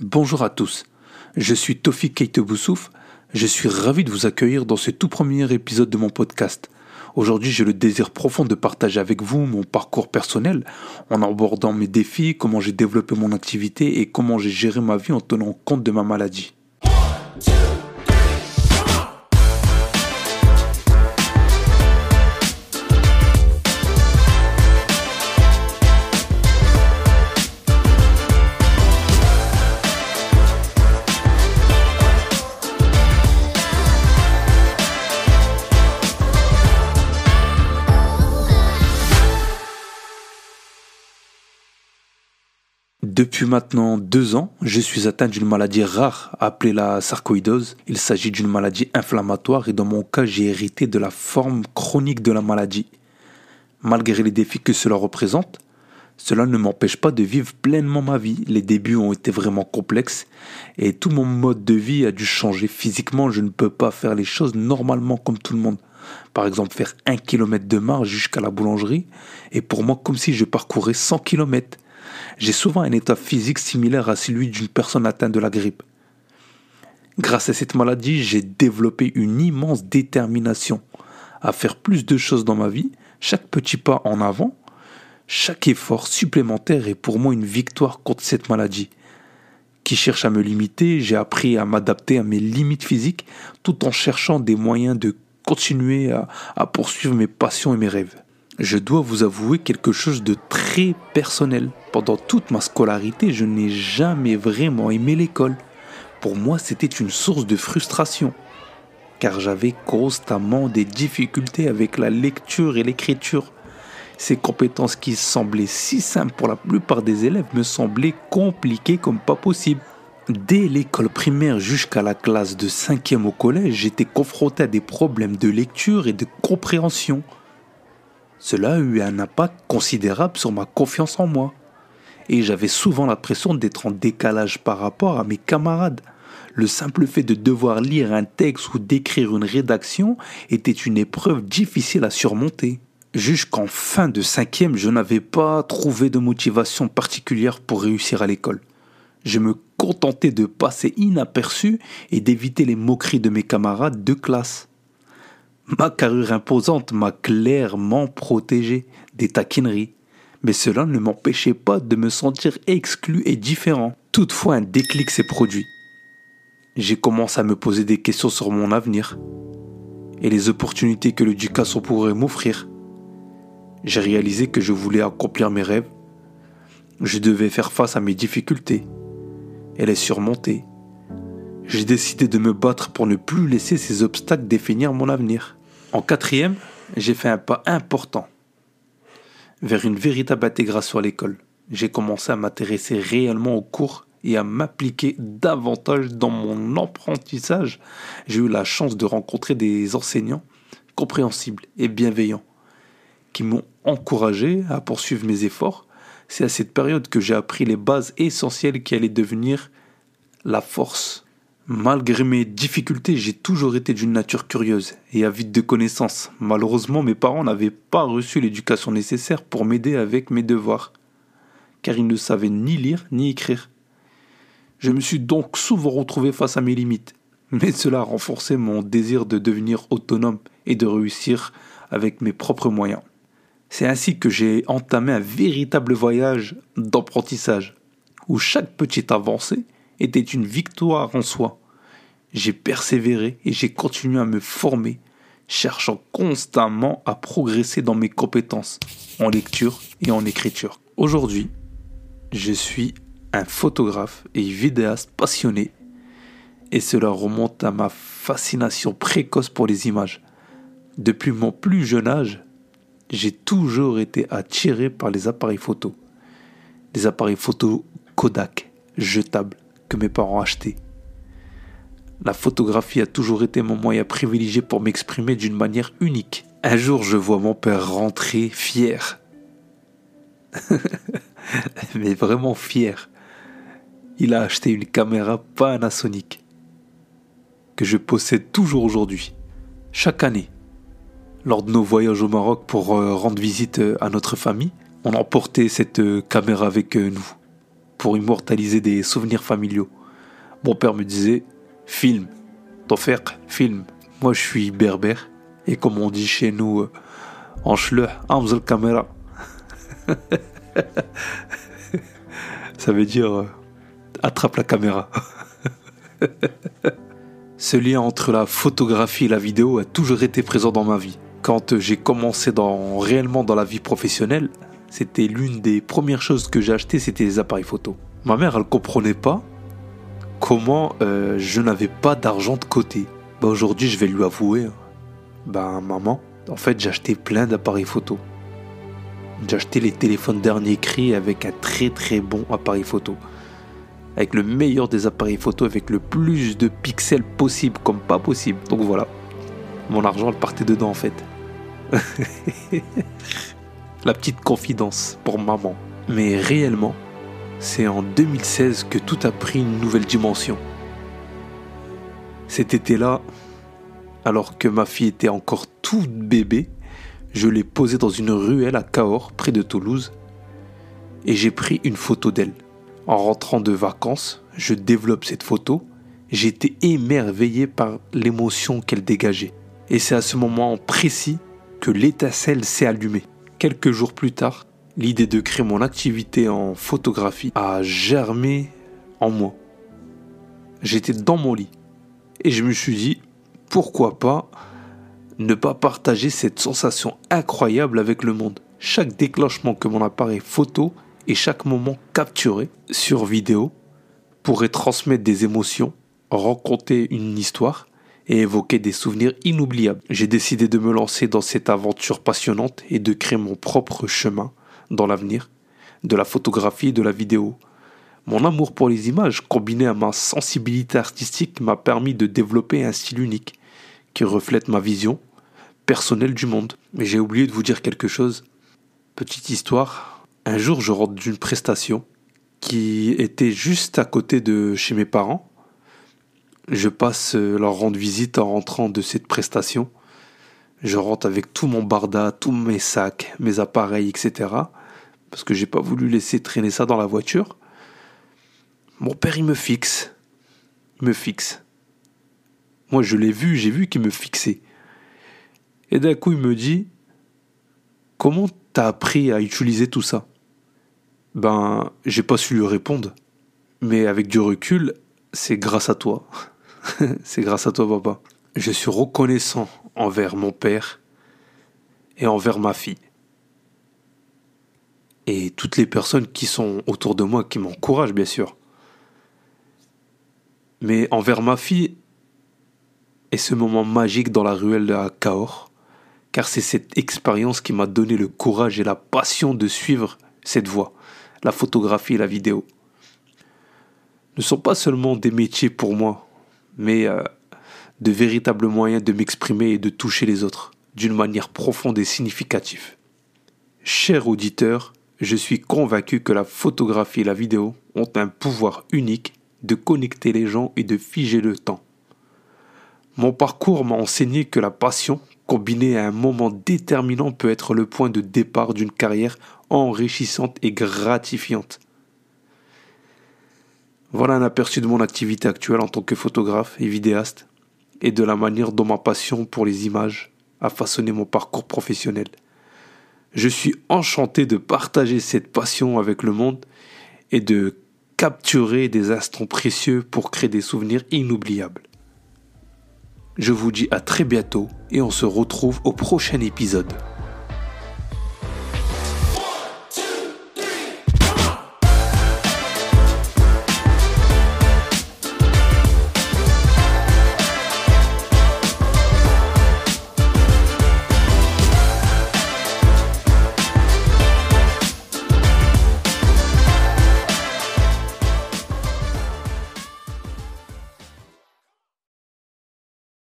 Bonjour à tous, je suis Tofik Keite Boussouf, je suis ravi de vous accueillir dans ce tout premier épisode de mon podcast. Aujourd'hui, j'ai le désir profond de partager avec vous mon parcours personnel en abordant mes défis, comment j'ai développé mon activité et comment j'ai géré ma vie en tenant compte de ma maladie. Depuis maintenant deux ans, je suis atteint d'une maladie rare appelée la sarcoïdose. Il s'agit d'une maladie inflammatoire et dans mon cas, j'ai hérité de la forme chronique de la maladie. Malgré les défis que cela représente, cela ne m'empêche pas de vivre pleinement ma vie. Les débuts ont été vraiment complexes et tout mon mode de vie a dû changer. Physiquement, je ne peux pas faire les choses normalement comme tout le monde. Par exemple, faire un kilomètre de marche jusqu'à la boulangerie est pour moi comme si je parcourais 100 kilomètres. J'ai souvent un état physique similaire à celui d'une personne atteinte de la grippe. Grâce à cette maladie, j'ai développé une immense détermination à faire plus de choses dans ma vie. Chaque petit pas en avant, chaque effort supplémentaire est pour moi une victoire contre cette maladie. Qui cherche à me limiter, j'ai appris à m'adapter à mes limites physiques tout en cherchant des moyens de continuer à, poursuivre mes passions et mes rêves je dois vous avouer quelque chose de très personnel. Pendant toute ma scolarité, je n'ai jamais vraiment aimé l'école. Pour moi, c'était une source de frustration, car j'avais constamment des difficultés avec la lecture et l'écriture. Ces compétences qui semblaient si simples pour la plupart des élèves me semblaient compliquées comme pas possible. Dès l'école primaire jusqu'à la classe de 5e au collège, j'étais confronté à des problèmes de lecture et de compréhension. Cela a eu un impact considérable sur ma confiance en moi. Et j'avais souvent l'impression d'être en décalage par rapport à mes camarades. Le simple fait de devoir lire un texte ou d'écrire une rédaction était une épreuve difficile à surmonter. Jusqu'en fin de cinquième, je n'avais pas trouvé de motivation particulière pour réussir à l'école. Je me contentais de passer inaperçu et d'éviter les moqueries de mes camarades de classe. Ma carrure imposante m'a clairement protégé des taquineries, mais cela ne m'empêchait pas de me sentir exclu et différent. Toutefois, un déclic s'est produit. J'ai commencé à me poser des questions sur mon avenir et les opportunités que l'éducation pourrait m'offrir. J'ai réalisé que je voulais accomplir mes rêves. Je devais faire face à mes difficultés et les surmonter. J'ai décidé de me battre pour ne plus laisser ces obstacles définir mon avenir. En quatrième, j'ai fait un pas important vers une véritable intégration à l'école. J'ai commencé à m'intéresser réellement aux cours et à m'appliquer davantage dans mon apprentissage. J'ai eu la chance de rencontrer des enseignants compréhensibles et bienveillants qui m'ont encouragé à poursuivre mes efforts. C'est à cette période que j'ai appris les bases essentielles qui allaient devenir la force Malgré mes difficultés, j'ai toujours été d'une nature curieuse et avide de connaissances. Malheureusement, mes parents n'avaient pas reçu l'éducation nécessaire pour m'aider avec mes devoirs, car ils ne savaient ni lire ni écrire. Je me suis donc souvent retrouvé face à mes limites, mais cela a renforcé mon désir de devenir autonome et de réussir avec mes propres moyens. C'est ainsi que j'ai entamé un véritable voyage d'apprentissage, où chaque petite avancée était une victoire en soi. J'ai persévéré et j'ai continué à me former, cherchant constamment à progresser dans mes compétences en lecture et en écriture. Aujourd'hui, je suis un photographe et vidéaste passionné et cela remonte à ma fascination précoce pour les images. Depuis mon plus jeune âge, j'ai toujours été attiré par les appareils photo. Des appareils photo Kodak, jetables, que mes parents achetaient. La photographie a toujours été mon moyen privilégié pour m'exprimer d'une manière unique. Un jour, je vois mon père rentrer fier. Mais vraiment fier. Il a acheté une caméra Panasonic que je possède toujours aujourd'hui. Chaque année, lors de nos voyages au Maroc pour euh, rendre visite euh, à notre famille, on emportait cette euh, caméra avec nous. Pour immortaliser des souvenirs familiaux. Mon père me disait Film, ton frère, film. Moi je suis berbère. Et comme on dit chez nous, euh, en chleu, amzel caméra. Ça veut dire euh, attrape la caméra. Ce lien entre la photographie et la vidéo a toujours été présent dans ma vie. Quand j'ai commencé dans, réellement dans la vie professionnelle, c'était l'une des premières choses que j'ai achetées, c'était les appareils photo. Ma mère, elle comprenait pas comment euh, je n'avais pas d'argent de côté. Bah aujourd'hui, je vais lui avouer, hein. bah maman, en fait, j'ai acheté plein d'appareils photo. J'ai acheté les téléphones dernier cri avec un très très bon appareil photo. Avec le meilleur des appareils photo, avec le plus de pixels possible, comme pas possible. Donc voilà, mon argent, elle partait dedans en fait. La petite confidence pour maman. Mais réellement, c'est en 2016 que tout a pris une nouvelle dimension. Cet été-là, alors que ma fille était encore toute bébé, je l'ai posée dans une ruelle à Cahors, près de Toulouse, et j'ai pris une photo d'elle. En rentrant de vacances, je développe cette photo. J'étais émerveillé par l'émotion qu'elle dégageait. Et c'est à ce moment précis que l'étincelle s'est allumée. Quelques jours plus tard, l'idée de créer mon activité en photographie a germé en moi. J'étais dans mon lit et je me suis dit, pourquoi pas ne pas partager cette sensation incroyable avec le monde. Chaque déclenchement que mon appareil photo et chaque moment capturé sur vidéo pourrait transmettre des émotions, raconter une histoire et évoquer des souvenirs inoubliables. J'ai décidé de me lancer dans cette aventure passionnante et de créer mon propre chemin dans l'avenir, de la photographie et de la vidéo. Mon amour pour les images, combiné à ma sensibilité artistique, m'a permis de développer un style unique qui reflète ma vision personnelle du monde. Mais j'ai oublié de vous dire quelque chose. Petite histoire. Un jour, je rentre d'une prestation qui était juste à côté de chez mes parents. Je passe leur rendre visite en rentrant de cette prestation. Je rentre avec tout mon barda, tous mes sacs, mes appareils, etc parce que j'ai pas voulu laisser traîner ça dans la voiture. Mon père, il me fixe. Il me fixe. Moi, je l'ai vu, j'ai vu qu'il me fixait. Et d'un coup, il me dit Comment t'as appris à utiliser tout ça? Ben, j'ai pas su lui répondre. Mais avec du recul, c'est grâce à toi. c'est grâce à toi, papa. Je suis reconnaissant envers mon père et envers ma fille et toutes les personnes qui sont autour de moi, qui m'encouragent bien sûr. Mais envers ma fille, et ce moment magique dans la ruelle de Cahors, car c'est cette expérience qui m'a donné le courage et la passion de suivre cette voie, la photographie et la vidéo. Ne sont pas seulement des métiers pour moi, mais euh, de véritables moyens de m'exprimer et de toucher les autres d'une manière profonde et significative. Cher auditeur, je suis convaincu que la photographie et la vidéo ont un pouvoir unique de connecter les gens et de figer le temps. Mon parcours m'a enseigné que la passion, combinée à un moment déterminant, peut être le point de départ d'une carrière enrichissante et gratifiante. Voilà un aperçu de mon activité actuelle en tant que photographe et vidéaste, et de la manière dont ma passion pour les images a façonné mon parcours professionnel. Je suis enchanté de partager cette passion avec le monde et de capturer des instants précieux pour créer des souvenirs inoubliables. Je vous dis à très bientôt et on se retrouve au prochain épisode.